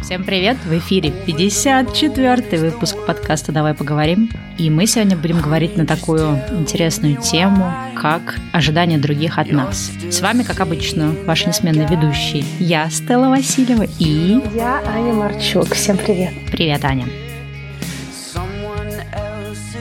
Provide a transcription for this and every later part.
Всем привет! В эфире 54-й выпуск подкаста «Давай поговорим». И мы сегодня будем говорить на такую интересную тему, как ожидания других от нас. С вами, как обычно, ваш несменный ведущий. Я, Стелла Васильева, и... Я, Аня Марчук. Всем привет! Привет, Аня!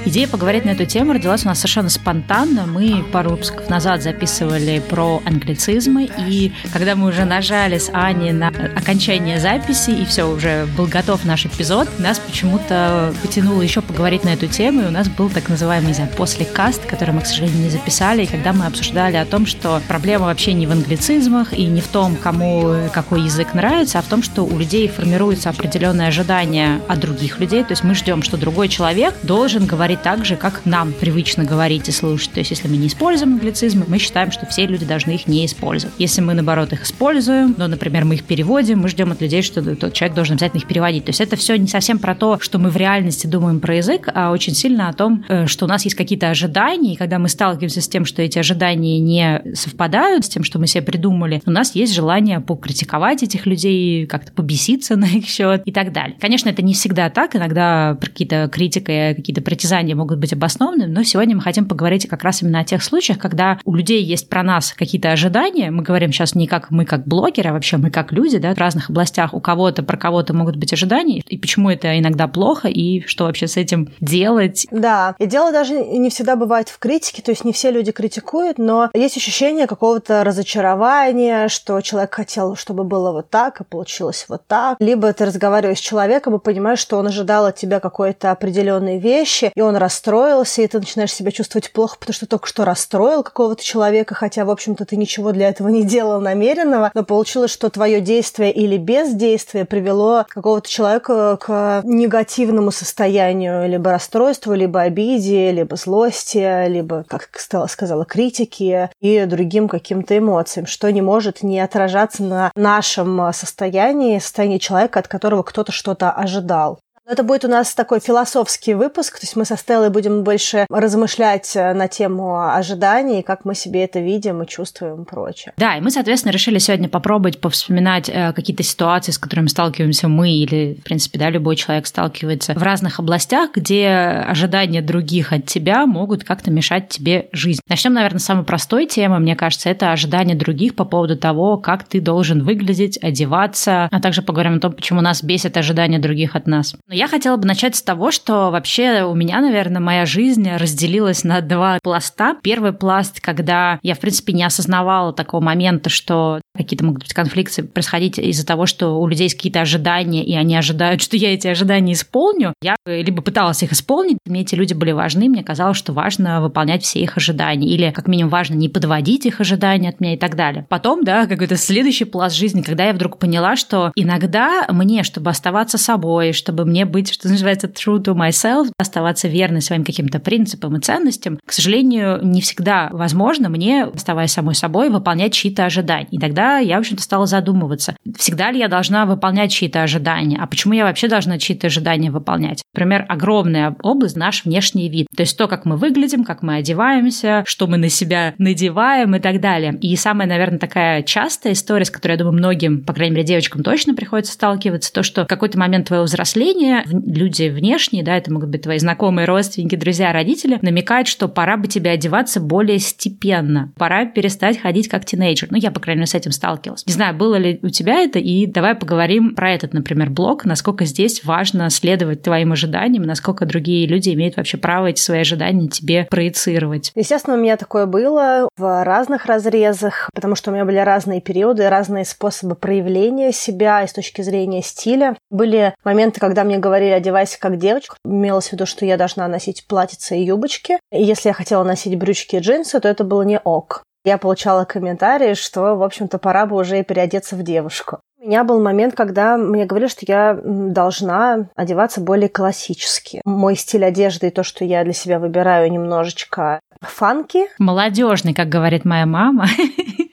Идея поговорить на эту тему родилась у нас совершенно спонтанно. Мы пару выпусков назад записывали про англицизмы, и когда мы уже нажали с Аней на окончание записи, и все, уже был готов наш эпизод, нас почему-то потянуло еще поговорить на эту тему, и у нас был так называемый, не знаю, после каст, который мы, к сожалению, не записали, и когда мы обсуждали о том, что проблема вообще не в англицизмах и не в том, кому какой язык нравится, а в том, что у людей формируется определенное ожидание от других людей, то есть мы ждем, что другой человек должен говорить говорить так же, как нам привычно говорить и слушать. То есть, если мы не используем англицизмы, мы считаем, что все люди должны их не использовать. Если мы, наоборот, их используем, но, например, мы их переводим, мы ждем от людей, что тот человек должен обязательно их переводить. То есть, это все не совсем про то, что мы в реальности думаем про язык, а очень сильно о том, э, что у нас есть какие-то ожидания, и когда мы сталкиваемся с тем, что эти ожидания не совпадают с тем, что мы себе придумали, у нас есть желание покритиковать этих людей, как-то побеситься на их счет и так далее. Конечно, это не всегда так, иногда какие-то критика, какие-то притязания ожидания могут быть обоснованными, но сегодня мы хотим поговорить как раз именно о тех случаях, когда у людей есть про нас какие-то ожидания. Мы говорим сейчас не как мы как блогеры, а вообще мы как люди, да, в разных областях у кого-то, про кого-то могут быть ожидания, и почему это иногда плохо, и что вообще с этим делать. Да, и дело даже не всегда бывает в критике, то есть не все люди критикуют, но есть ощущение какого-то разочарования, что человек хотел, чтобы было вот так, а получилось вот так. Либо ты разговариваешь с человеком и понимаешь, что он ожидал от тебя какой-то определенной вещи, и он расстроился, и ты начинаешь себя чувствовать плохо, потому что только что расстроил какого-то человека, хотя, в общем-то, ты ничего для этого не делал намеренного, но получилось, что твое действие или бездействие привело какого-то человека к негативному состоянию, либо расстройству, либо обиде, либо злости, либо, как сказала, критики и другим каким-то эмоциям, что не может не отражаться на нашем состоянии, состоянии человека, от которого кто-то что-то ожидал. Это будет у нас такой философский выпуск, то есть мы со Стеллой будем больше размышлять э, на тему ожиданий, как мы себе это видим и чувствуем и прочее. Да, и мы, соответственно, решили сегодня попробовать повспоминать э, какие-то ситуации, с которыми сталкиваемся мы или, в принципе, да, любой человек сталкивается в разных областях, где ожидания других от тебя могут как-то мешать тебе жизнь. Начнем, наверное, с самой простой темы, мне кажется, это ожидания других по поводу того, как ты должен выглядеть, одеваться, а также поговорим о том, почему нас бесит ожидания других от нас. Я хотела бы начать с того, что вообще у меня, наверное, моя жизнь разделилась на два пласта. Первый пласт, когда я, в принципе, не осознавала такого момента, что какие-то могут быть конфликты происходить из-за того, что у людей есть какие-то ожидания, и они ожидают, что я эти ожидания исполню. Я либо пыталась их исполнить, мне эти люди были важны, мне казалось, что важно выполнять все их ожидания, или как минимум важно не подводить их ожидания от меня и так далее. Потом, да, какой-то следующий пласт жизни, когда я вдруг поняла, что иногда мне, чтобы оставаться собой, чтобы мне быть, что называется, true to myself, оставаться верной своим каким-то принципам и ценностям, к сожалению, не всегда возможно мне, оставаясь самой собой, выполнять чьи-то ожидания. И тогда я, в общем-то, стала задумываться, всегда ли я должна выполнять чьи-то ожидания, а почему я вообще должна чьи-то ожидания выполнять. Например, огромная область – наш внешний вид. То есть то, как мы выглядим, как мы одеваемся, что мы на себя надеваем и так далее. И самая, наверное, такая частая история, с которой, я думаю, многим, по крайней мере, девочкам точно приходится сталкиваться, то, что в какой-то момент твоего взросления люди внешние, да, это могут быть твои знакомые, родственники, друзья, родители, намекают, что пора бы тебе одеваться более степенно, пора перестать ходить как тинейджер. Ну, я, по крайней мере, с этим сталкивалась. Не знаю, было ли у тебя это, и давай поговорим про этот, например, блок, насколько здесь важно следовать твоим ожиданиям, насколько другие люди имеют вообще право эти свои ожидания тебе проецировать. Естественно, у меня такое было в разных разрезах, потому что у меня были разные периоды, разные способы проявления себя и с точки зрения стиля. Были моменты, когда мне говорили, одевайся как девочка. Имелось в виду, что я должна носить платьице и юбочки. И если я хотела носить брючки и джинсы, то это было не ок я получала комментарии, что, в общем-то, пора бы уже переодеться в девушку. У меня был момент, когда мне говорили, что я должна одеваться более классически. Мой стиль одежды и то, что я для себя выбираю немножечко фанки. Молодежный, как говорит моя мама.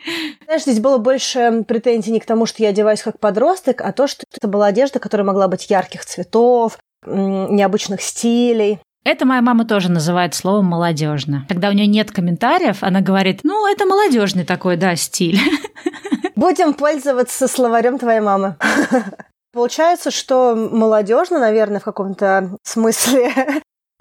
Знаешь, здесь было больше претензий не к тому, что я одеваюсь как подросток, а то, что это была одежда, которая могла быть ярких цветов, необычных стилей. Это моя мама тоже называет словом молодежно. Когда у нее нет комментариев, она говорит, ну, это молодежный такой, да, стиль. Будем пользоваться словарем твоей мамы. Получается, что молодежно, наверное, в каком-то смысле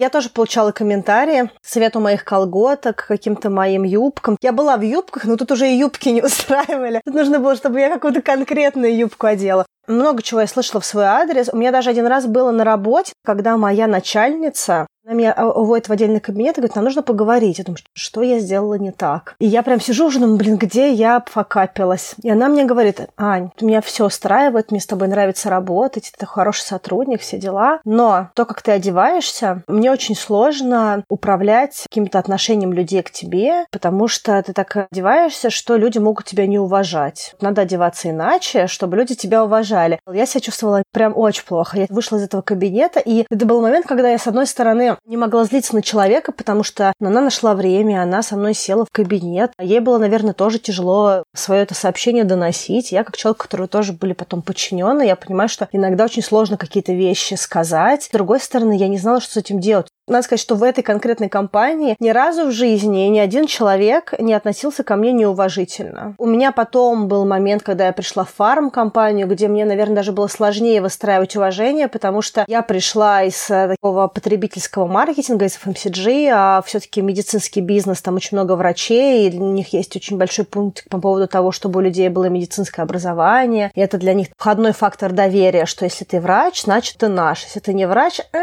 я тоже получала комментарии, совету моих колготок, каким-то моим юбкам. Я была в юбках, но тут уже и юбки не устраивали. Тут нужно было, чтобы я какую-то конкретную юбку одела. Много чего я слышала в свой адрес. У меня даже один раз было на работе, когда моя начальница она меня уводит в отдельный кабинет и говорит, нам нужно поговорить. Я думаю, что я сделала не так. И я прям сижу уже, думаю, блин, где я покапилась? И она мне говорит, Ань, меня все устраивает, мне с тобой нравится работать, ты хороший сотрудник, все дела. Но то, как ты одеваешься, мне очень сложно управлять каким-то отношением людей к тебе, потому что ты так одеваешься, что люди могут тебя не уважать. Надо одеваться иначе, чтобы люди тебя уважали. Я себя чувствовала прям очень плохо. Я вышла из этого кабинета, и это был момент, когда я, с одной стороны, не могла злиться на человека, потому что она нашла время, она со мной села в кабинет. Ей было, наверное, тоже тяжело свое это сообщение доносить. Я, как человек, который тоже были потом подчинены, я понимаю, что иногда очень сложно какие-то вещи сказать. С другой стороны, я не знала, что с этим делать. Надо сказать, что в этой конкретной компании ни разу в жизни ни один человек не относился ко мне неуважительно. У меня потом был момент, когда я пришла в фарм-компанию, где мне, наверное, даже было сложнее выстраивать уважение, потому что я пришла из э, такого потребительского маркетинга, из FMCG, а все-таки медицинский бизнес, там очень много врачей, и у них есть очень большой пункт по поводу того, чтобы у людей было медицинское образование. И это для них входной фактор доверия, что если ты врач, значит ты наш. Если ты не врач, э,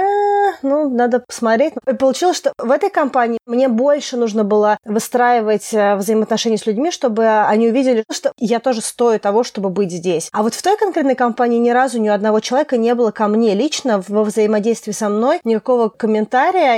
ну, надо посмотреть посмотреть. И получилось, что в этой компании мне больше нужно было выстраивать э, взаимоотношения с людьми, чтобы они увидели, что я тоже стою того, чтобы быть здесь. А вот в той конкретной компании ни разу ни у одного человека не было ко мне лично во взаимодействии со мной никакого комментария,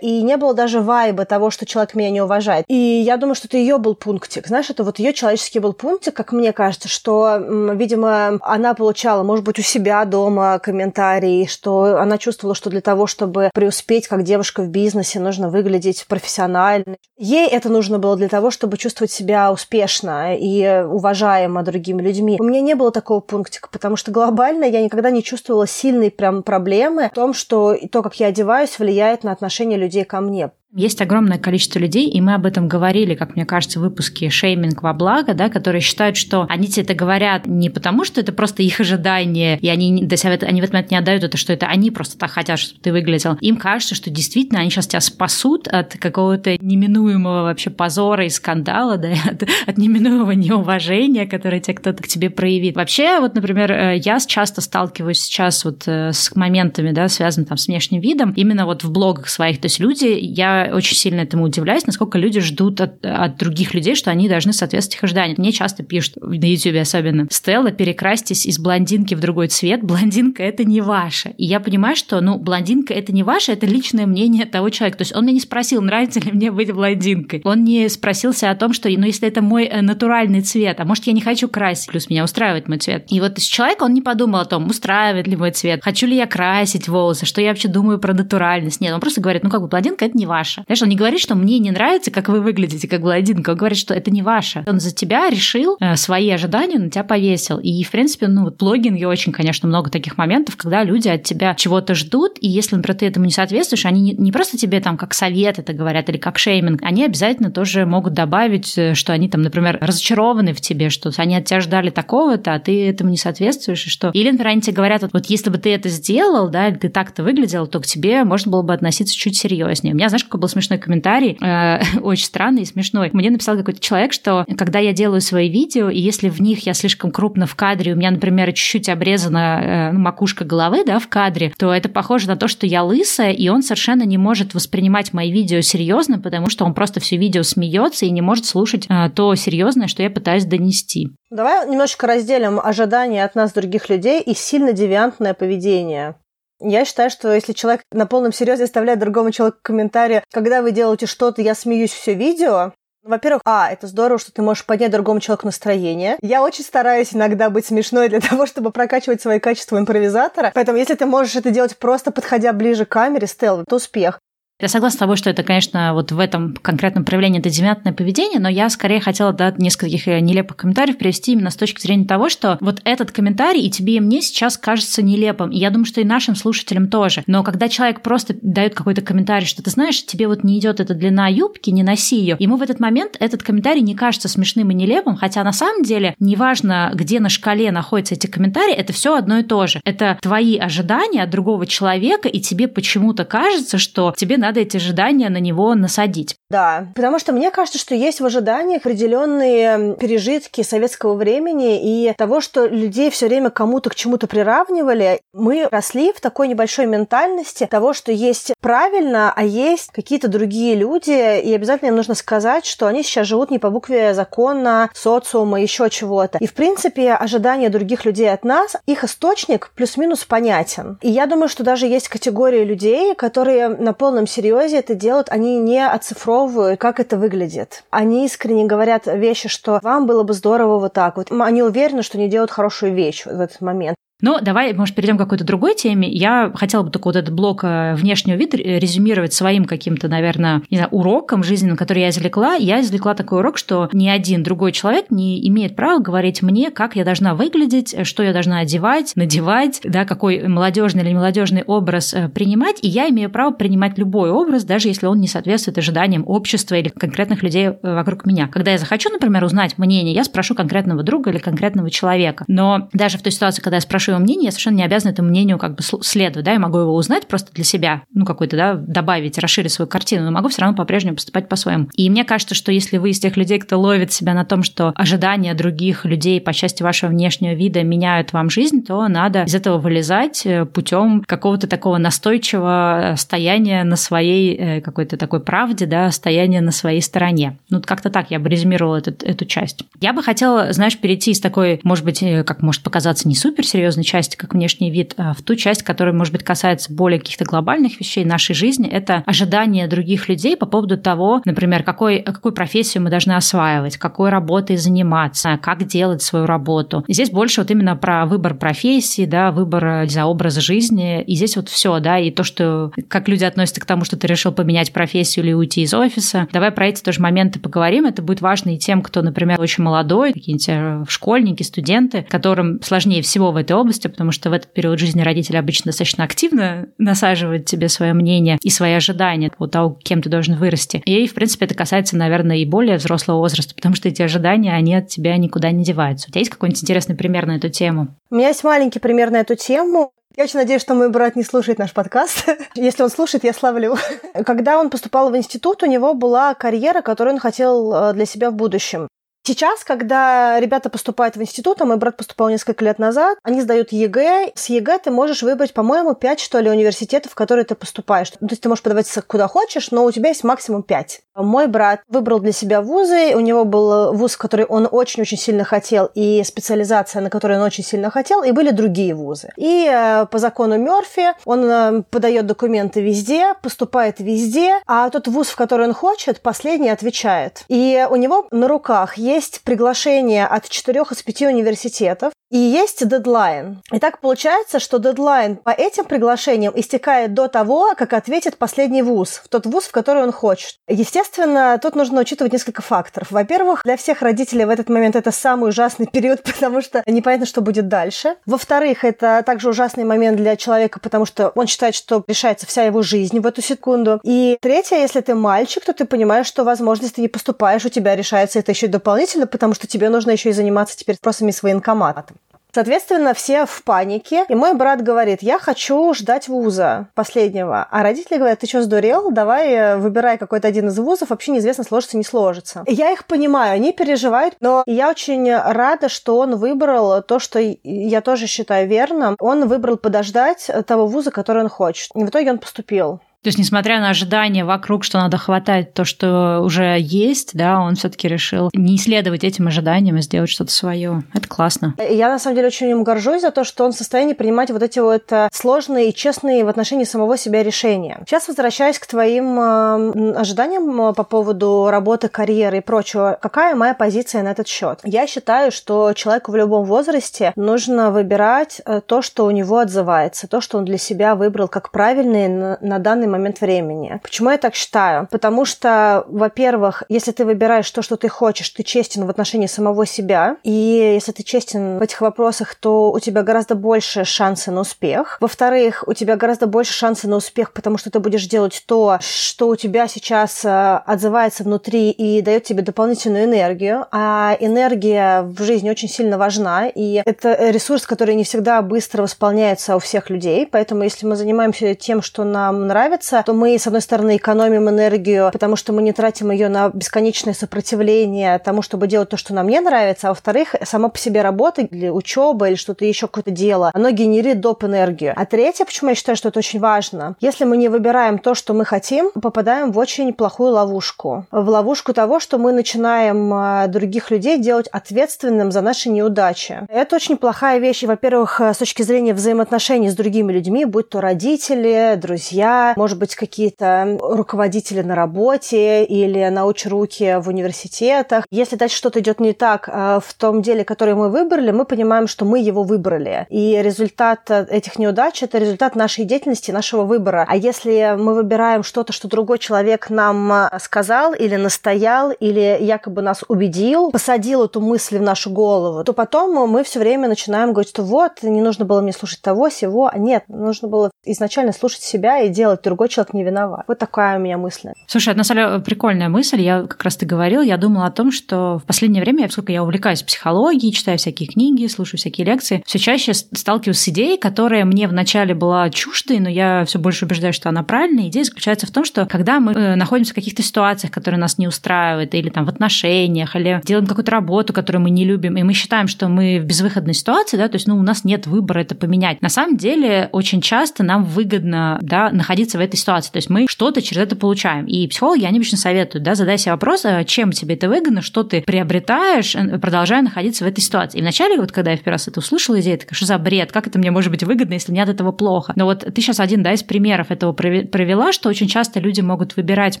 и не было даже вайба того, что человек меня не уважает. И я думаю, что это ее был пунктик. Знаешь, это вот ее человеческий был пунктик, как мне кажется, что, видимо, она получала, может быть, у себя дома комментарии, что она чувствовала, что для того, чтобы преуспеть как девушка в бизнесе, нужно выглядеть профессионально. Ей это нужно было для того, чтобы чувствовать себя успешно и уважаемо другими людьми. У меня не было такого пунктика, потому что глобально я никогда не чувствовала сильной прям проблемы в том, что то, как я одеваюсь, влияет на отношение людей ко мне. Есть огромное количество людей, и мы об этом говорили, как мне кажется, в выпуске «Шейминг во благо», да, которые считают, что они тебе это говорят не потому, что это просто их ожидание, и они, до себя, они в этот момент не отдают это, что это они просто так хотят, чтобы ты выглядел. Им кажется, что действительно они сейчас тебя спасут от какого-то неминуемого вообще позора и скандала, да, от, от неминуемого неуважения, которое тебе кто-то к тебе проявит. Вообще, вот, например, э, я часто сталкиваюсь сейчас вот э, с моментами, да, связанными там с внешним видом, именно вот в блогах своих. То есть люди, я очень сильно этому удивляюсь, насколько люди ждут от, от других людей, что они должны соответствовать их ожиданиям. Мне часто пишут, на YouTube особенно, Стелла, перекрасьтесь из блондинки в другой цвет, блондинка – это не ваша. И я понимаю, что, ну, блондинка – это не ваша, это личное мнение того человека. То есть он меня не спросил, нравится ли мне быть блондинкой. Он не спросился о том, что, ну, если это мой э, натуральный цвет, а может, я не хочу красить, плюс меня устраивает мой цвет. И вот человек, он не подумал о том, устраивает ли мой цвет, хочу ли я красить волосы, что я вообще думаю про натуральность. Нет, он просто говорит, ну, как бы блондинка – это не ваша. Знаешь, он не говорит, что мне не нравится, как вы выглядите, как блондинка. Он говорит, что это не ваше. Он за тебя решил э, свои ожидания на тебя повесил. И, в принципе, ну, вот блогинге очень, конечно, много таких моментов, когда люди от тебя чего-то ждут, и если, например, ты этому не соответствуешь, они не, не просто тебе там как совет это говорят или как шейминг, они обязательно тоже могут добавить, э, что они там, например, разочарованы в тебе, что они от тебя ждали такого-то, а ты этому не соответствуешь, и что... Или, например, они тебе говорят, вот, вот если бы ты это сделал, да, или ты так-то выглядел, то к тебе можно было бы относиться чуть серьезнее. У меня, знаешь, какой был смешной комментарий, э, очень странный и смешной. Мне написал какой-то человек, что когда я делаю свои видео, и если в них я слишком крупно в кадре, у меня, например, чуть-чуть обрезана э, ну, макушка головы, да, в кадре, то это похоже на то, что я лысая, и он совершенно не может воспринимать мои видео серьезно, потому что он просто все видео смеется и не может слушать э, то серьезное, что я пытаюсь донести. Давай немножечко разделим ожидания от нас других людей и сильно девиантное поведение. Я считаю, что если человек на полном серьезе оставляет другому человеку комментарий, когда вы делаете что-то, я смеюсь все видео, во-первых, а, это здорово, что ты можешь поднять другому человеку настроение. Я очень стараюсь иногда быть смешной для того, чтобы прокачивать свои качества импровизатора. Поэтому, если ты можешь это делать просто подходя ближе к камере, Стелл, это успех. Я согласна с тобой, что это, конечно, вот в этом конкретном проявлении девиантное поведение, но я скорее хотела да, нескольких э, нелепых комментариев привести именно с точки зрения того, что вот этот комментарий и тебе, и мне сейчас кажется нелепым. И я думаю, что и нашим слушателям тоже. Но когда человек просто дает какой-то комментарий, что ты знаешь, тебе вот не идет эта длина юбки, не носи ее, ему в этот момент этот комментарий не кажется смешным и нелепым, хотя на самом деле неважно, где на шкале находятся эти комментарии, это все одно и то же. Это твои ожидания от другого человека, и тебе почему-то кажется, что тебе надо эти ожидания на него насадить. Да, потому что мне кажется, что есть в ожиданиях определенные пережитки советского времени и того, что людей все время кому-то к чему-то приравнивали. Мы росли в такой небольшой ментальности того, что есть правильно, а есть какие-то другие люди, и обязательно им нужно сказать, что они сейчас живут не по букве закона, социума, еще чего-то. И, в принципе, ожидания других людей от нас, их источник плюс-минус понятен. И я думаю, что даже есть категории людей, которые на полном серьезе это делают, они не оцифровывают, как это выглядит. Они искренне говорят вещи, что вам было бы здорово вот так. Вот они уверены, что они делают хорошую вещь в этот момент. Но давай, может, перейдем к какой-то другой теме. Я хотела бы только вот этот блок э, внешнего вида резюмировать своим каким-то, наверное, не знаю, уроком жизненным, который я извлекла. Я извлекла такой урок, что ни один другой человек не имеет права говорить мне, как я должна выглядеть, что я должна одевать, надевать, да, какой молодежный или молодежный образ э, принимать. И я имею право принимать любой образ, даже если он не соответствует ожиданиям общества или конкретных людей э, вокруг меня. Когда я захочу, например, узнать мнение, я спрошу конкретного друга или конкретного человека. Но даже в той ситуации, когда я спрошу спрашиваю его мнение, я совершенно не обязана этому мнению как бы следовать, да, я могу его узнать просто для себя, ну, какой-то, да, добавить, расширить свою картину, но могу все равно по-прежнему поступать по-своему. И мне кажется, что если вы из тех людей, кто ловит себя на том, что ожидания других людей по части вашего внешнего вида меняют вам жизнь, то надо из этого вылезать э, путем какого-то такого настойчивого стояния на своей э, какой-то такой правде, да, стояния на своей стороне. Ну, как-то так я бы резюмировала эту, эту часть. Я бы хотела, знаешь, перейти из такой, может быть, э, как может показаться, не суперсерьезной серьезной части, как внешний вид, а в ту часть, которая, может быть, касается более каких-то глобальных вещей нашей жизни, это ожидания других людей по поводу того, например, какой, какую профессию мы должны осваивать, какой работой заниматься, как делать свою работу. И здесь больше вот именно про выбор профессии, да, выбор за образ жизни. И здесь вот все, да, и то, что как люди относятся к тому, что ты решил поменять профессию или уйти из офиса. Давай про эти тоже моменты поговорим. Это будет важно и тем, кто, например, очень молодой, какие-нибудь э, школьники, студенты, которым сложнее всего в этой области области, потому что в этот период жизни родители обычно достаточно активно насаживают тебе свое мнение и свои ожидания по того, кем ты должен вырасти. И, в принципе, это касается, наверное, и более взрослого возраста, потому что эти ожидания, они от тебя никуда не деваются. У тебя есть какой-нибудь интересный пример на эту тему? У меня есть маленький пример на эту тему. Я очень надеюсь, что мой брат не слушает наш подкаст. Если он слушает, I love you. Когда он поступал в институт, у него была карьера, которую он хотел э, для себя в будущем. Сейчас, когда ребята поступают в институт, а мой брат поступал несколько лет назад, они сдают ЕГЭ. С ЕГЭ ты можешь выбрать, по-моему, 5, что ли, университетов, в которые ты поступаешь. Ну, то есть ты можешь подаваться куда хочешь, но у тебя есть максимум 5. Мой брат выбрал для себя вузы, у него был вуз, который он очень-очень сильно хотел, и специализация, на которой он очень сильно хотел, и были другие вузы. И э, по закону Мерфи он э, подает документы везде, поступает везде, а тот вуз, в который он хочет, последний отвечает. И у него на руках есть есть приглашение от четырех из пяти университетов, и есть дедлайн. И так получается, что дедлайн по этим приглашениям истекает до того, как ответит последний вуз, в тот вуз, в который он хочет. Естественно, тут нужно учитывать несколько факторов. Во-первых, для всех родителей в этот момент это самый ужасный период, потому что непонятно, что будет дальше. Во-вторых, это также ужасный момент для человека, потому что он считает, что решается вся его жизнь в эту секунду. И третье, если ты мальчик, то ты понимаешь, что, возможно, если ты не поступаешь, у тебя решается это еще дополнительно, потому что тебе нужно еще и заниматься теперь вопросами с военкоматом. Соответственно, все в панике. И мой брат говорит, я хочу ждать вуза последнего. А родители говорят, ты что, сдурел? Давай э, выбирай какой-то один из вузов. Вообще неизвестно, сложится, не сложится. И я их понимаю, они переживают. Но я очень рада, что он выбрал то, что я тоже считаю верным. Он выбрал подождать того вуза, который он хочет. И в итоге он поступил. То есть, несмотря на ожидания вокруг, что надо хватать то, что уже есть, да, он все-таки решил не исследовать этим ожиданиям и сделать что-то свое. Это классно. Я на самом деле очень им горжусь за то, что он в состоянии принимать вот эти вот э, сложные и честные в отношении самого себя решения. Сейчас возвращаясь к твоим э, ожиданиям э, по поводу работы, карьеры и прочего, какая моя позиция на этот счет? Я считаю, что человеку в любом возрасте нужно выбирать то, что у него отзывается, то, что он для себя выбрал как правильное на данный момент момент времени. Почему я так считаю? Потому что, во-первых, если ты выбираешь то, что ты хочешь, ты честен в отношении самого себя, и если ты честен в этих вопросах, то у тебя гораздо больше шансы на успех. Во-вторых, у тебя гораздо больше шансы на успех, потому что ты будешь делать то, что у тебя сейчас э, отзывается внутри и дает тебе дополнительную энергию. А энергия в жизни очень сильно важна, и это ресурс, который не всегда быстро восполняется у всех людей. Поэтому, если мы занимаемся тем, что нам нравится, то мы, с одной стороны, экономим энергию, потому что мы не тратим ее на бесконечное сопротивление тому, чтобы делать то, что нам не нравится, а во-вторых, сама по себе работа или учеба или что-то еще, какое-то дело, оно генерирует доп. энергию. А третье, почему я считаю, что это очень важно, если мы не выбираем то, что мы хотим, попадаем в очень плохую ловушку. В ловушку того, что мы начинаем а, других людей делать ответственным за наши неудачи. Это очень плохая вещь, во-первых, с точки зрения взаимоотношений с другими людьми, будь то родители, друзья, может быть, какие-то руководители на работе или научруки в университетах. Если дальше что-то идет не так а, в том деле, которое мы выбрали, мы понимаем, что мы его выбрали. И результат этих неудач – это результат нашей деятельности, нашего выбора. А если мы выбираем что-то, что другой человек нам а, сказал или настоял, или якобы нас убедил, посадил эту мысль в нашу голову, то потом мы все время начинаем говорить, что вот, не нужно было мне слушать того, сего. А нет, нужно было изначально слушать себя и делать, другой человек не виноват. Вот такая у меня мысль. Слушай, это на самом деле прикольная мысль. Я как раз ты говорил, я думала о том, что в последнее время, поскольку я увлекаюсь психологией, читаю всякие книги, слушаю всякие лекции, все чаще сталкиваюсь с идеей, которая мне вначале была чуждой, но я все больше убеждаюсь, что она правильная. Идея заключается в том, что когда мы э, находимся в каких-то ситуациях, которые нас не устраивают, или там в отношениях, или делаем какую-то работу, которую мы не любим, и мы считаем, что мы в безвыходной ситуации, да, то есть, ну, у нас нет выбора это поменять. На самом деле, очень часто нам выгодно, да, находиться в этой ситуации. То есть мы что-то через это получаем. И психологи, они обычно советуют, да, задай себе вопрос, а чем тебе это выгодно, что ты приобретаешь, э, продолжая находиться в этой ситуации. И вначале, вот когда я в первый раз это услышала, идея такая, что за бред, как это мне может быть выгодно, если мне от этого плохо. Но вот ты сейчас один, да, из примеров этого провела, что очень часто люди могут выбирать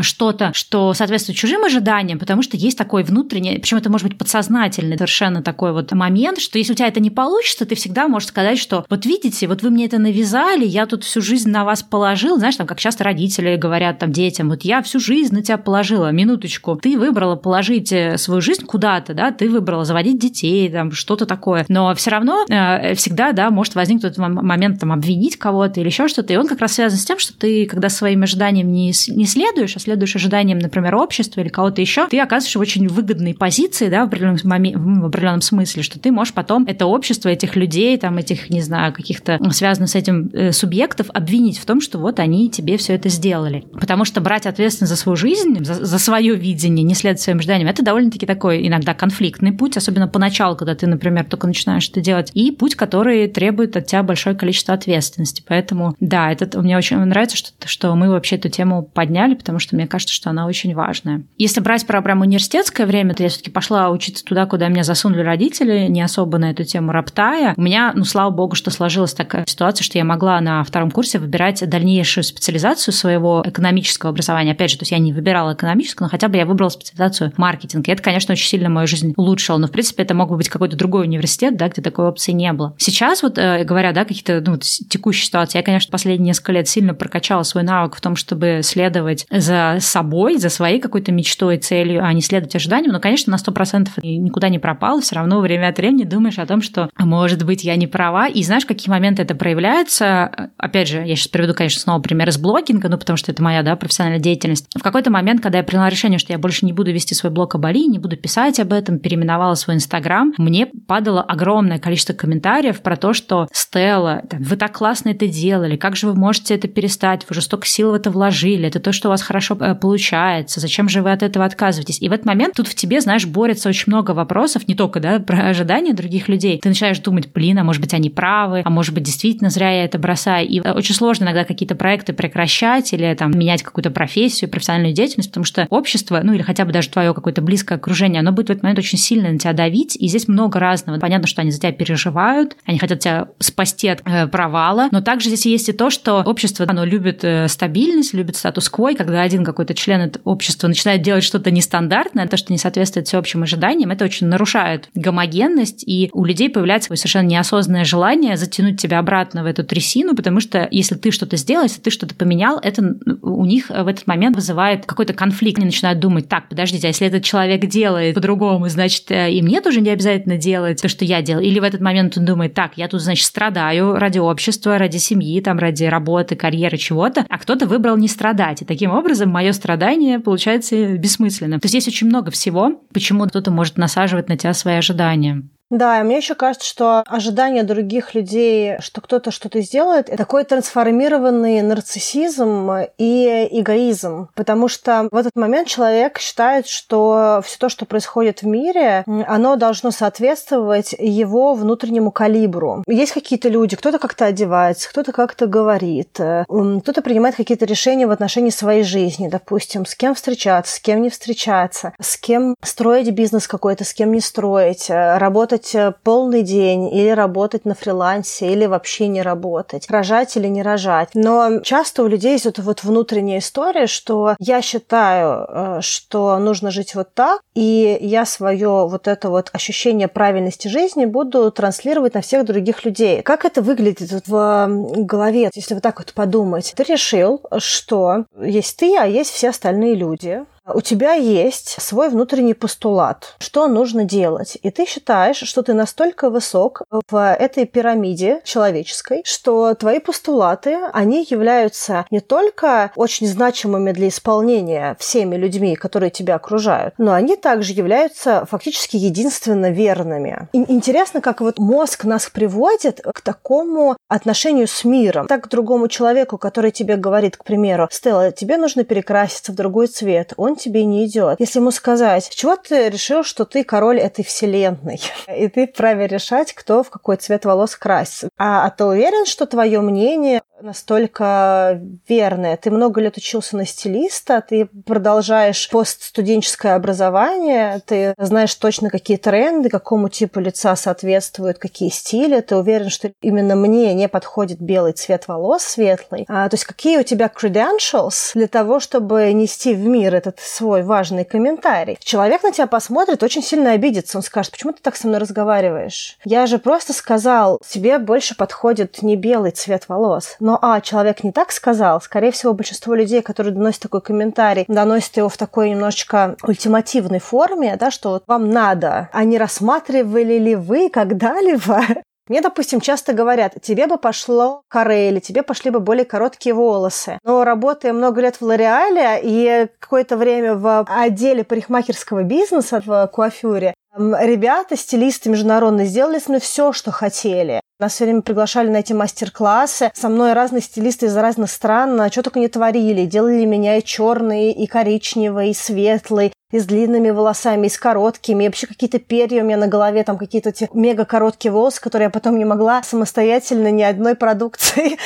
что-то, что соответствует чужим ожиданиям, потому что есть такой внутренний, причем это может быть подсознательный совершенно такой вот момент, что если у тебя это не получится, ты всегда можешь сказать, что вот видите, вот вы мне это навязали, я тут всю жизнь на вас положил, знаешь, там как часто родители говорят там детям, вот я всю жизнь на тебя положила, минуточку, ты выбрала положить э, свою жизнь куда-то, да, ты выбрала заводить детей, там что-то такое, но все равно э, всегда, да, может возникнуть момент там обвинить кого-то или еще что-то, и он как раз связан с тем, что ты, когда своими ожиданиями не, не следуешь, а следуешь ожиданиям, например, общества или кого-то еще, ты оказываешься в очень выгодной позиции, да, в определенном, в определенном смысле, что ты можешь потом это общество этих людей, там, этих, не знаю, каких-то связанных с этим э, субъектов обвинить в том, что вот они тебе все это сделали. Потому что брать ответственность за свою жизнь, за, за свое видение, не следовать своим ожиданиям, это довольно-таки такой иногда конфликтный путь, особенно поначалу, когда ты, например, только начинаешь это делать, и путь, который требует от тебя большое количество ответственности. Поэтому, да, это мне очень нравится, что, что мы вообще эту тему подняли, потому что мне кажется, что она очень важная. Если брать про прям университетское время, то я все-таки пошла учиться туда, куда меня засунули родители, не особо на эту тему роптая. У меня, ну, слава богу, что сложилась такая ситуация, что я могла на втором курсе выбирать дальнейшую специализацию своего экономического образования. Опять же, то есть я не выбирала экономическую, но хотя бы я выбрала специализацию маркетинг. И это, конечно, очень сильно мою жизнь улучшило. Но, в принципе, это мог бы быть какой-то другой университет, да, где такой опции не было. Сейчас, вот э, говоря, да, какие-то ну, текущие ситуации, я, конечно, последние несколько лет сильно прокачала свой навык в том, чтобы следовать за собой, за своей какой-то мечтой, целью, а не следовать ожиданиям. Но, конечно, на 100% никуда не пропал. Все равно время от времени думаешь о том, что, может быть, я не права. И знаешь, какие моменты это проявляется? Опять же, я сейчас приведу, конечно, снова пример блогинга, ну, потому что это моя, да, профессиональная деятельность. В какой-то момент, когда я приняла решение, что я больше не буду вести свой блог о Бали, не буду писать об этом, переименовала свой Инстаграм, мне падало огромное количество комментариев про то, что Стелла, вы так классно это делали, как же вы можете это перестать, вы же столько сил в это вложили, это то, что у вас хорошо э, получается, зачем же вы от этого отказываетесь? И в этот момент тут в тебе, знаешь, борется очень много вопросов, не только, да, про ожидания других людей. Ты начинаешь думать, блин, а может быть они правы, а может быть действительно зря я это бросаю. И очень сложно иногда какие-то проекты прекращать или там менять какую-то профессию, профессиональную деятельность, потому что общество, ну или хотя бы даже твое какое-то близкое окружение, оно будет в этот момент очень сильно на тебя давить, и здесь много разного. Понятно, что они за тебя переживают, они хотят тебя спасти от э, провала, но также здесь есть и то, что общество, оно любит э, стабильность, любит статус-кво, и когда один какой-то член этого общества начинает делать что-то нестандартное, то, что не соответствует всеобщим ожиданиям, это очень нарушает гомогенность, и у людей появляется совершенно неосознанное желание затянуть тебя обратно в эту трясину, потому что если ты что-то сделал, если ты что-то поменял, это у них в этот момент вызывает какой-то конфликт. Они начинают думать, так, подождите, а если этот человек делает по-другому, значит, э, и мне тоже не обязательно делать то, что я делаю. Или в этот момент он думает, так, я тут, значит, страдаю ради общества, ради семьи, там, ради работы, карьеры, чего-то, а кто-то выбрал не страдать. И таким образом мое страдание получается бессмысленным. То есть есть очень много всего, почему кто-то может насаживать на тебя свои ожидания. Да, и мне еще кажется, что ожидание других людей, что кто-то что-то сделает, это такой трансформированный нарциссизм и эгоизм. Потому что в этот момент человек считает, что все то, что происходит в мире, оно должно соответствовать его внутреннему калибру. Есть какие-то люди, кто-то как-то одевается, кто-то как-то говорит, э, кто-то принимает какие-то решения в отношении своей жизни, допустим, с кем встречаться, с кем не встречаться, с кем строить бизнес какой-то, с кем не строить, э, работать работать э, полный день или работать на фрилансе, или вообще не работать, рожать или не рожать. Но часто у людей есть эта вот внутренняя история, что я считаю, э, что нужно жить вот так, и я свое вот это вот ощущение правильности жизни буду транслировать на всех других людей. Как это выглядит вот в голове, если вот так вот подумать? Ты решил, что есть ты, а есть все остальные люди, у тебя есть свой внутренний постулат, что нужно делать. И ты считаешь, что ты настолько высок в этой пирамиде человеческой, что твои постулаты, они являются не только очень значимыми для исполнения всеми людьми, которые тебя окружают, но они также являются фактически единственно верными. И интересно, как вот мозг нас приводит к такому отношению с миром. Так к другому человеку, который тебе говорит, к примеру, Стелла, тебе нужно перекраситься в другой цвет. Он тебе не идет. Если ему сказать, чего ты решил, что ты король этой вселенной, и ты вправе решать, кто в какой цвет волос красится. А, а ты уверен, что твое мнение настолько верное? Ты много лет учился на стилиста, ты продолжаешь постстуденческое образование, ты знаешь точно, какие тренды, какому типу лица соответствуют, какие стили, ты уверен, что именно мне не подходит белый цвет волос светлый. А, то есть какие у тебя credentials для того, чтобы нести в мир этот свой важный комментарий. Человек на тебя посмотрит, очень сильно обидится. Он скажет, почему ты так со мной разговариваешь? Я же просто сказал, тебе больше подходит не белый цвет волос. Но, а, человек не так сказал. Скорее всего, большинство людей, которые доносят такой комментарий, доносят его в такой немножечко ультимативной форме, да, что вот вам надо, а не рассматривали ли вы когда-либо мне, допустим, часто говорят, тебе бы пошло каре или тебе пошли бы более короткие волосы. Но работая много лет в Лореале и какое-то время в отделе парикмахерского бизнеса в Куафюре, ребята, стилисты международные, сделали с мной все, что хотели. Нас все время приглашали на эти мастер-классы. Со мной разные стилисты из разных стран, а что только не творили. Делали меня и черный, и коричневый, и светлый, и с длинными волосами, и с короткими, и вообще какие-то перья у меня на голове, там какие-то эти мега короткие волосы, которые я потом не могла самостоятельно ни одной продукции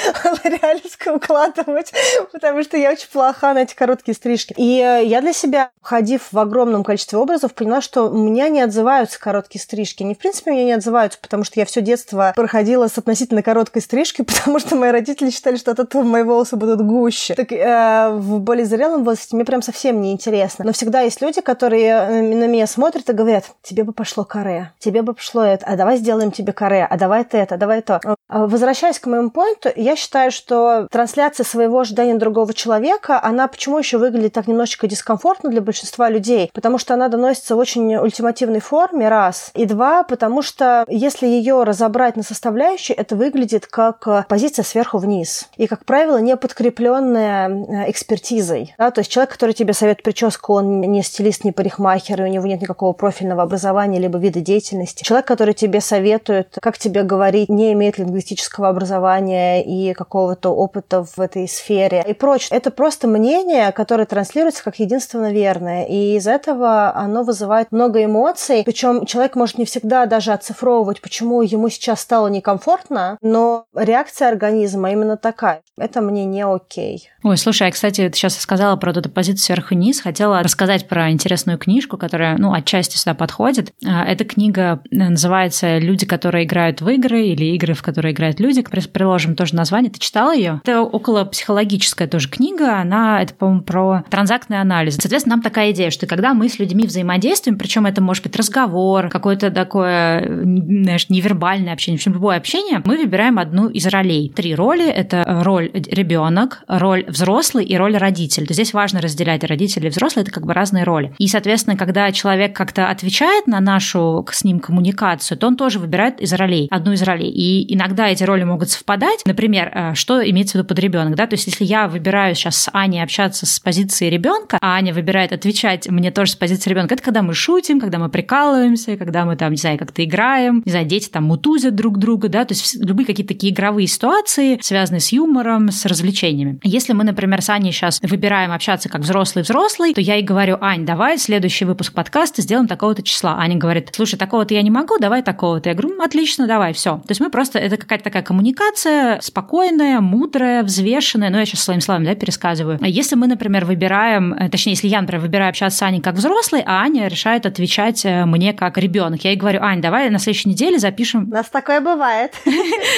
лореальской укладывать, потому что я очень плоха на эти короткие стрижки. И э, я для себя, ходив в огромном количестве образов, поняла, что у меня не отзываются короткие стрижки. Они, в принципе, у меня не отзываются, потому что я все детство проходила с относительно короткой стрижкой, потому что мои родители считали, что от этого мои волосы будут гуще. Так э, в более зрелом возрасте мне прям совсем не интересно. Но всегда есть люди, люди, которые э, на меня смотрят и говорят, тебе бы пошло каре, тебе бы пошло это, а давай сделаем тебе каре, а давай это, а давай то. А возвращаясь к моему поинту, я считаю, что трансляция своего ожидания другого человека, она почему еще выглядит так немножечко дискомфортно для большинства людей? Потому что она доносится в очень ультимативной форме, раз. И два, потому что если ее разобрать на составляющие, это выглядит как позиция сверху вниз. И, как правило, не подкрепленная э, экспертизой. Да? То есть человек, который тебе советует прическу, он не стилист, не парикмахер, и у него нет никакого профильного образования либо вида деятельности. Человек, который тебе советует, как тебе говорить, не имеет лингвистического образования и какого-то опыта в этой сфере и прочее. Это просто мнение, которое транслируется как единственно верное. И из этого оно вызывает много эмоций. Причем человек может не всегда даже оцифровывать, почему ему сейчас стало некомфортно, но реакция организма именно такая. Это мне не окей. Ой, слушай, я, кстати, ты сейчас сказала про эту позицию сверху-вниз. Хотела рассказать про интересную книжку, которая, ну, отчасти сюда подходит. А, эта книга называется «Люди, которые играют в игры» или «Игры, в которые которой играют люди. Приложим тоже название. Ты читала ее? Это около психологическая тоже книга. Она, это, по-моему, про транзактный анализ. Соответственно, нам такая идея, что когда мы с людьми взаимодействуем, причем это может быть разговор, какое-то такое, знаешь, невербальное общение, в общем, любое общение, мы выбираем одну из ролей. Три роли — это роль ребенок, роль взрослый и роль родитель. То здесь важно разделять родители и взрослые, это как бы разные роли. И, соответственно, когда человек как-то отвечает на нашу с ним коммуникацию, то он тоже выбирает из ролей, одну из ролей. И иногда эти роли могут совпадать. Например, э, что имеется в виду под ребенок, да? То есть, если я выбираю сейчас с Аней общаться с позиции ребенка, а Аня выбирает отвечать мне тоже с позиции ребенка, это когда мы шутим, когда мы прикалываемся, когда мы там, не знаю, как-то играем, не знаю, дети там мутузят друг друга, да, то есть любые какие-то такие игровые ситуации, связанные с юмором, с развлечениями. Если мы, например, с Аней сейчас выбираем общаться как взрослый-взрослый, то я ей говорю, Ань, давай следующий выпуск подкаста сделаем такого-то числа. Аня говорит, слушай, такого-то я не могу, давай такого-то. Я говорю, отлично, давай, все. То есть мы просто, это какая-то такая коммуникация спокойная, мудрая, взвешенная, ну я сейчас своими словами, да, пересказываю. Если мы, например, выбираем, э, точнее, если я, например, выбираю общаться с Аней как взрослый, а Аня решает отвечать э, мне как ребенок, я ей говорю, Ань, давай на следующей неделе запишем... У нас такое бывает.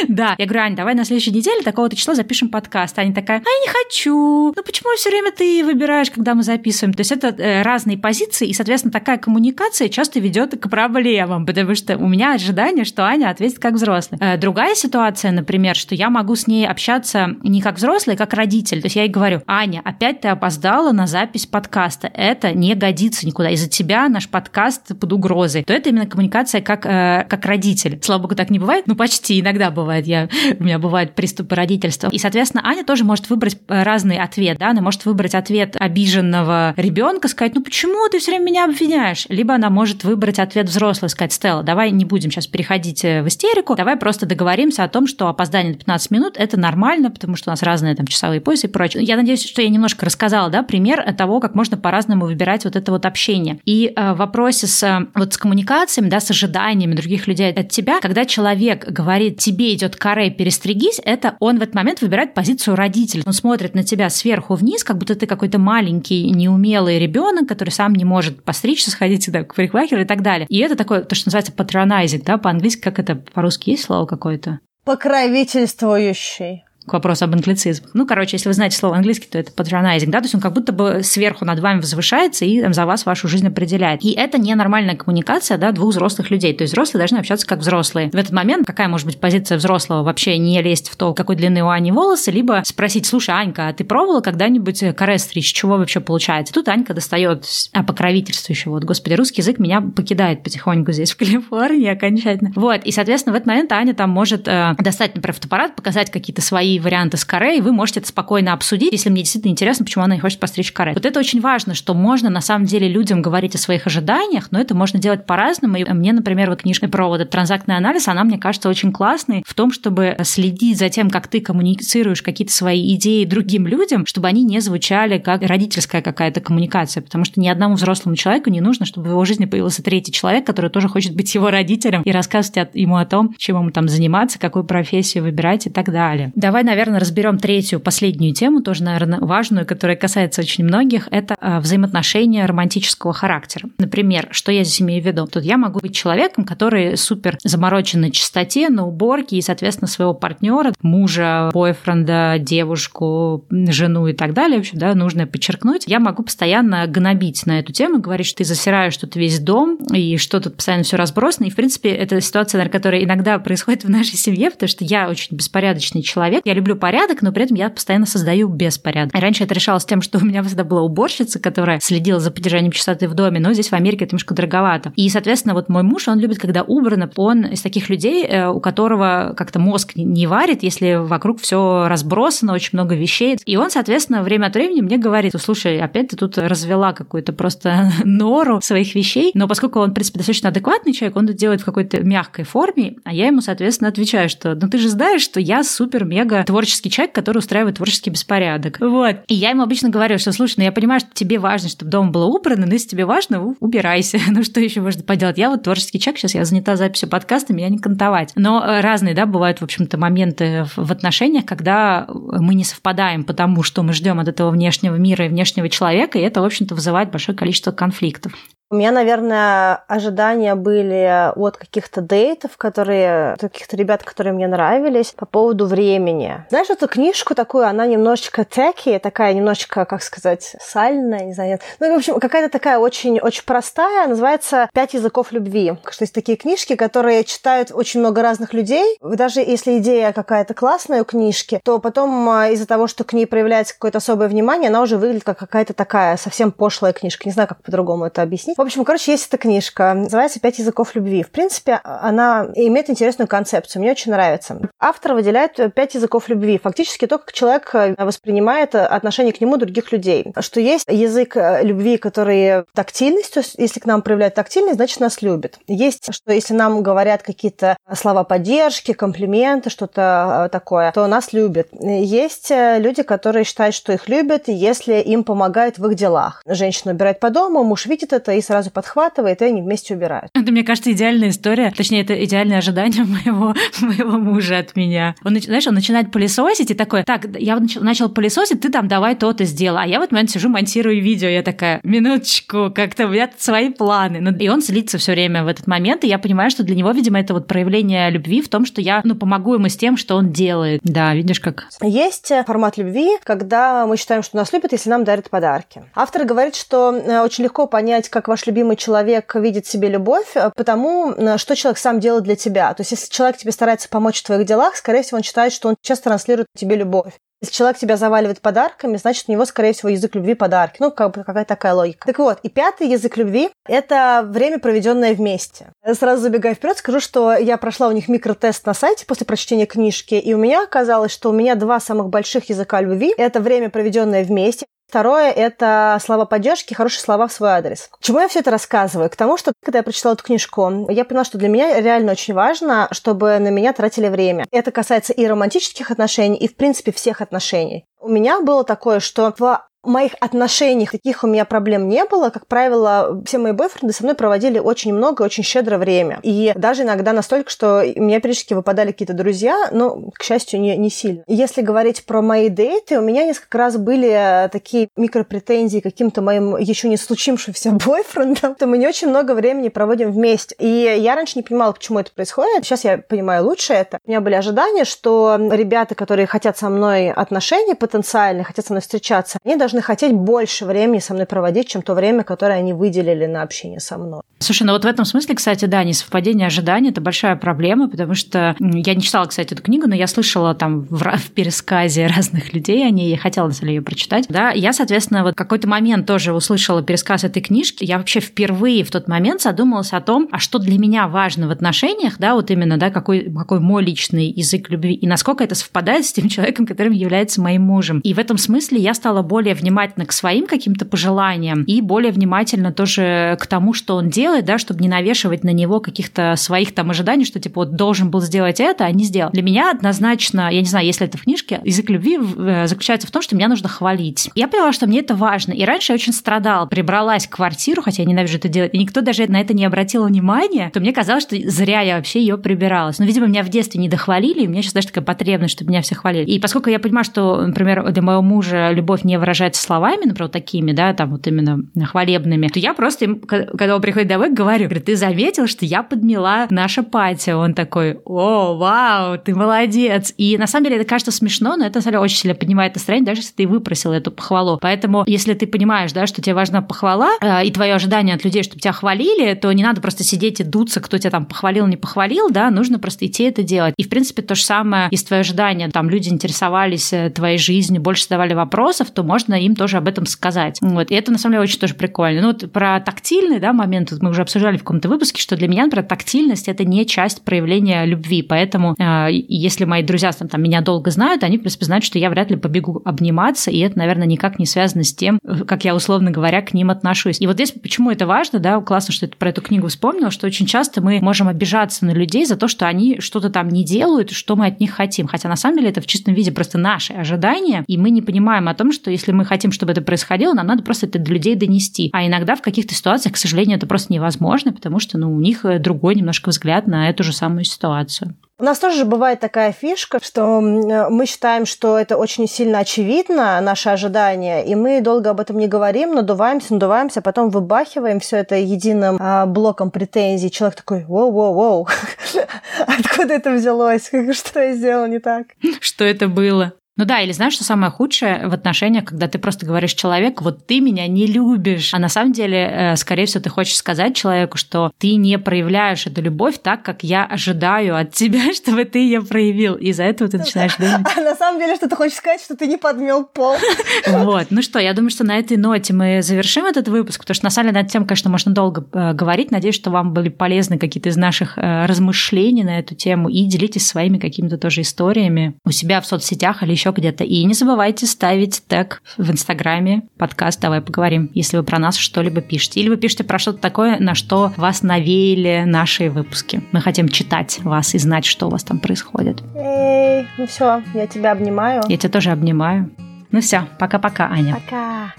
Да, я говорю, Ань, давай на следующей неделе такого-то числа запишем подкаст. Аня такая, а я не хочу. Ну почему все время ты выбираешь, когда мы записываем? То есть это э, разные позиции, и, соответственно, такая коммуникация часто ведет к проблемам, потому что у меня ожидание, что Аня ответит как взрослый. Э, другая ситуация, например, что я могу с ней общаться не как взрослый, а как родитель. То есть я ей говорю, Аня, опять ты опоздала на запись подкаста. Это не годится никуда. Из-за тебя наш подкаст под угрозой. То это именно коммуникация как, э, как родитель. Слава богу, так не бывает. Ну, почти иногда бывает. Я, у меня бывают приступы родительства. И, соответственно, Аня тоже может выбрать э, разный ответ. Да? Она может выбрать ответ обиженного ребенка, сказать, ну почему ты все время меня обвиняешь? Либо она может выбрать ответ взрослый, сказать, Стелла, давай не будем сейчас переходить э, в истерику, давай просто договоримся о том, что опоздание на 15 минут – это нормально, потому что у нас разные там часовые поясы и прочее. Я надеюсь, что я немножко рассказала, да, пример того, как можно по-разному выбирать вот это вот общение. И э, в вопросе с, э, вот с коммуникациями, да, с ожиданиями других людей от тебя, когда человек говорит, тебе идет каре, перестригись, это он в этот момент выбирает позицию родителя. Он смотрит на тебя сверху вниз, как будто ты какой-то маленький, неумелый ребенок, который сам не может постричься, сходить сюда к парикмахеру и так далее. И это такое, то, что называется патронайзинг, да, по-английски, как это, по-русски есть слово какое-то? Покровительствующий к вопросу об англицизмах. Ну, короче, если вы знаете слово английский, то это patronizing, да, то есть он как будто бы сверху над вами возвышается и там, за вас вашу жизнь определяет. И это ненормальная коммуникация, да, двух взрослых людей. То есть взрослые должны общаться как взрослые. В этот момент какая может быть позиция взрослого вообще не лезть в то, какой длины у Ани волосы, либо спросить, слушай, Анька, а ты пробовала когда-нибудь каре стричь? Чего вообще получается? Тут Анька достает а покровительствующего. Вот, господи, русский язык меня покидает потихоньку здесь, в Калифорнии окончательно. Вот, и, соответственно, в этот момент Аня там может э, достать, например, фотоаппарат, показать какие-то свои варианты с каре, вы можете это спокойно обсудить, если мне действительно интересно, почему она не хочет постричь каре. Вот это очень важно, что можно на самом деле людям говорить о своих ожиданиях, но это можно делать по-разному. И мне, например, вот книжка про вот этот транзактный анализ, она, мне кажется, очень классной в том, чтобы следить за тем, как ты коммуницируешь какие-то свои идеи другим людям, чтобы они не звучали как родительская какая-то коммуникация, потому что ни одному взрослому человеку не нужно, чтобы в его жизни появился третий человек, который тоже хочет быть его родителем и рассказывать ему о том, чем ему там заниматься, какую профессию выбирать и так далее. Давай, наверное, разберем третью, последнюю тему, тоже, наверное, важную, которая касается очень многих, это а, взаимоотношения романтического характера. Например, что я здесь имею в виду? Тут я могу быть человеком, который супер заморочен на чистоте, на уборке, и, соответственно, своего партнера, мужа, бойфренда, девушку, жену и так далее, в общем, да, нужно подчеркнуть, я могу постоянно гнобить на эту тему, говорить, что ты засираешь тут весь дом, и что тут постоянно все разбросано. И, в принципе, это ситуация, наверное, которая иногда происходит в нашей семье, потому что я очень беспорядочный человек. Я люблю порядок, но при этом я постоянно создаю беспорядок. Раньше это решалось тем, что у меня всегда была уборщица, которая следила за поддержанием чистоты в доме, но здесь в Америке это немножко дороговато. И, соответственно, вот мой муж, он любит, когда убрано, он из таких людей, э, у которого как-то мозг не варит, если вокруг все разбросано, очень много вещей. И он, соответственно, время от времени мне говорит, слушай, опять ты тут развела какую-то просто нору своих вещей, но поскольку он, в принципе, достаточно адекватный человек, он это делает в какой-то мягкой форме, а я ему, соответственно, отвечаю, что ну ты же знаешь, что я супер-мега творческий человек, который устраивает творческий беспорядок. Вот. И я ему обычно говорю, что, слушай, ну я понимаю, что тебе важно, чтобы дом было убрано, но если тебе важно, убирайся. ну что еще можно поделать? Я вот творческий человек, сейчас я занята записью подкаста, меня не кантовать. Но э, разные, да, бывают, в общем-то, моменты в отношениях, когда мы не совпадаем потому, что мы ждем от этого внешнего мира и внешнего человека, и это, в общем-то, вызывает большое количество конфликтов. У меня, наверное, ожидания были от каких-то дейтов, которые, от каких-то ребят, которые мне нравились, по поводу времени. Знаешь, эту книжку такую, она немножечко теки, такая немножечко, как сказать, сальная, не знаю. Ну, в общем, какая-то такая очень, очень простая, называется «Пять языков любви». Что есть такие книжки, которые читают очень много разных людей. Даже если идея какая-то классная у книжки, то потом а, из-за того, что к ней проявляется какое-то особое внимание, она уже выглядит как какая-то такая совсем пошлая книжка. Не знаю, как по-другому это объяснить. В общем, короче, есть эта книжка, называется «Пять языков любви». В принципе, она имеет интересную концепцию, мне очень нравится. Автор выделяет пять языков любви. Фактически то, как человек э, воспринимает отношение к нему других людей. Что есть язык э, любви, который тактильность, то есть если к нам проявляют тактильность, значит, нас любят. Есть, что если нам говорят какие-то слова поддержки, комплименты, что-то э, такое, то нас любят. Есть люди, которые считают, что их любят, если им помогают в их делах. Женщина убирает по дому, муж видит это и сразу подхватывает, и они вместе убирают. Это, мне кажется, идеальная история. Точнее, это идеальное ожидание моего, моего мужа от меня. Он, знаешь, он начинает пылесосить и такой, так, я начал пылесосить, ты там давай то-то сделай. А я в этот момент сижу, монтирую видео. Я такая, минуточку, как-то у меня тут свои планы. Ну, и он злится все время в этот момент, и я понимаю, что для него, видимо, это вот проявление любви в том, что я, ну, помогу ему с тем, что он делает. Да, видишь, как... Есть э, формат любви, когда мы считаем, что нас любят, если нам дарят подарки. Автор говорит, что э, очень легко понять, как ваш любимый человек видит себе любовь, э, потому что человек сам делает для тебя. То есть, если человек тебе старается помочь в твоих делах, скорее всего, он считает, что он сейчас транслирует тебе любовь. Если человек тебя заваливает подарками, значит, у него, скорее всего, язык любви подарки. Ну, как какая такая логика. Так вот, и пятый язык любви – это время, проведенное вместе. Сразу забегая вперед, скажу, что я прошла у них микротест на сайте после прочтения книжки, и у меня оказалось, что у меня два самых больших языка любви – это время, проведенное вместе, Второе – это слова поддержки, хорошие слова в свой адрес. Чему я все это рассказываю? К тому, что когда я прочитала эту книжку, я поняла, что для меня реально очень важно, чтобы на меня тратили время. Это касается и романтических отношений, и, в принципе, всех отношений. У меня было такое, что в моих отношениях таких у меня проблем не было. Как правило, все мои бойфренды со мной проводили очень много, очень щедро время. И даже иногда настолько, что у меня периодически выпадали какие-то друзья, но, к счастью, не, не сильно. Если говорить про мои дейты, у меня несколько раз были такие микропретензии каким-то моим еще не случившимся бойфрендом, то мы не очень много времени проводим вместе. И я раньше не понимала, почему это происходит. Сейчас я понимаю лучше это. У меня были ожидания, что ребята, которые хотят со мной отношений потенциально, хотят со мной встречаться, они должны должны хотеть больше времени со мной проводить, чем то время, которое они выделили на общение со мной. Слушай, ну вот в этом смысле, кстати, да, несовпадение ожиданий – это большая проблема, потому что я не читала, кстати, эту книгу, но я слышала там в, в пересказе разных людей о ней, я хотела, на самом деле, ее прочитать. Да, я, соответственно, вот какой-то момент тоже услышала пересказ этой книжки. Я вообще впервые в тот момент задумалась о том, а что для меня важно в отношениях, да, вот именно, да, какой, какой мой личный язык любви, и насколько это совпадает с тем человеком, которым является моим мужем. И в этом смысле я стала более внимательна к своим каким-то пожеланиям и более внимательно тоже к тому, что он делает, да, чтобы не навешивать на него каких-то своих там ожиданий, что типа вот должен был сделать это, а не сделал. Для меня однозначно, я не знаю, если это в книжке, язык любви э, заключается в том, что меня нужно хвалить. Я поняла, что мне это важно. И раньше я очень страдала, прибралась в квартиру, хотя я ненавижу это делать, и никто даже на это не обратил внимания, то мне казалось, что зря я вообще ее прибиралась. Но, видимо, меня в детстве не дохвалили, и у меня сейчас даже такая потребность, чтобы меня все хвалили. И поскольку я понимаю, что, например, для моего мужа любовь не выражается словами, например, вот такими, да, там вот именно хвалебными, то я просто, когда он приходит домой, говорю, говорю, ты заметил, что я подмела наше пати? Он такой, о, вау, ты молодец. И на самом деле это кажется смешно, но это, на самом деле, очень сильно поднимает настроение, даже если ты выпросил эту похвалу. Поэтому, если ты понимаешь, да, что тебе важна похвала, э, и твое ожидание от людей, чтобы тебя хвалили, то не надо просто сидеть и дуться, кто тебя там похвалил, не похвалил, да, нужно просто идти это делать. И, в принципе, то же самое, если твое ожидание, там, люди интересовались э, твоей жизнью, больше задавали вопросов, то можно им тоже об этом сказать. Вот. И это, на самом деле, очень тоже прикольно. Ну, вот про тактильный, да, момент, вот мы уже обсуждали в каком-то выпуске, что для меня, например, тактильность – это не часть проявления любви. Поэтому э, если мои друзья там, там, меня долго знают, они, в принципе, знают, что я вряд ли побегу обниматься, и это, наверное, никак не связано с тем, как я, условно говоря, к ним отношусь. И вот здесь почему это важно, да, классно, что ты про эту книгу вспомнила, что очень часто мы можем обижаться на людей за то, что они что-то там не делают, что мы от них хотим. Хотя на самом деле это в чистом виде просто наши ожидания, и мы не понимаем о том, что если мы хотим, чтобы это происходило, нам надо просто это до людей донести. А иногда в каких-то ситуациях, к сожалению, это просто невозможно, потому что ну, у них э, другой немножко взгляд на эту же самую ситуацию. У нас тоже бывает такая фишка, что мы считаем, что это очень сильно очевидно, наши ожидания, и мы долго об этом не говорим, надуваемся, надуваемся, а потом выбахиваем все это единым а, блоком претензий. Человек такой, воу-воу-воу, откуда это взялось? Что я сделал не так? Что это было? Ну да, или знаешь, что самое худшее в отношениях, когда ты просто говоришь человеку, вот ты меня не любишь, а на самом деле, э, скорее всего, ты хочешь сказать человеку, что ты не проявляешь эту любовь так, как я ожидаю от тебя, чтобы ты ее проявил. И из-за этого ты начинаешь думать. А на самом деле, что ты хочешь сказать, что ты не подмел пол. Вот. Ну что, я думаю, что на этой ноте мы завершим этот выпуск, потому что на самом деле на эту тему, конечно, можно долго э, говорить. Надеюсь, что вам были полезны какие-то из наших э, размышлений на эту тему и делитесь своими какими-то тоже историями у себя в соцсетях или еще где-то. И не забывайте ставить тег в Инстаграме подкаст «Давай поговорим», если вы про нас что-либо пишете. Или вы пишете про что-то такое, на что вас навеяли наши выпуски. Мы хотим читать вас и знать, что у вас там происходит. Эй, ну все, я тебя обнимаю. Я тебя тоже обнимаю. Ну все, пока-пока, Аня. Пока.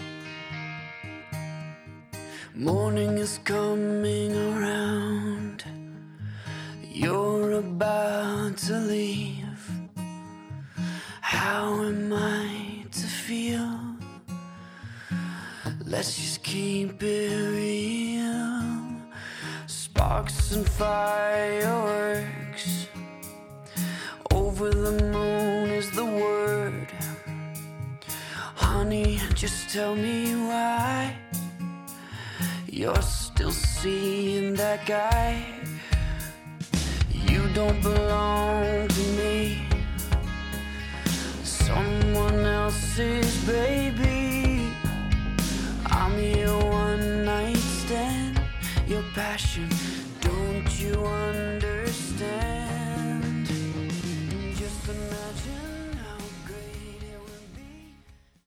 Morning is coming How am I to feel? Let's just keep it real. Sparks and fireworks. Over the moon is the word. Honey, just tell me why you're still seeing that guy. You don't belong to me someone else's baby. I'm your one night stand, your passion. Don't you understand?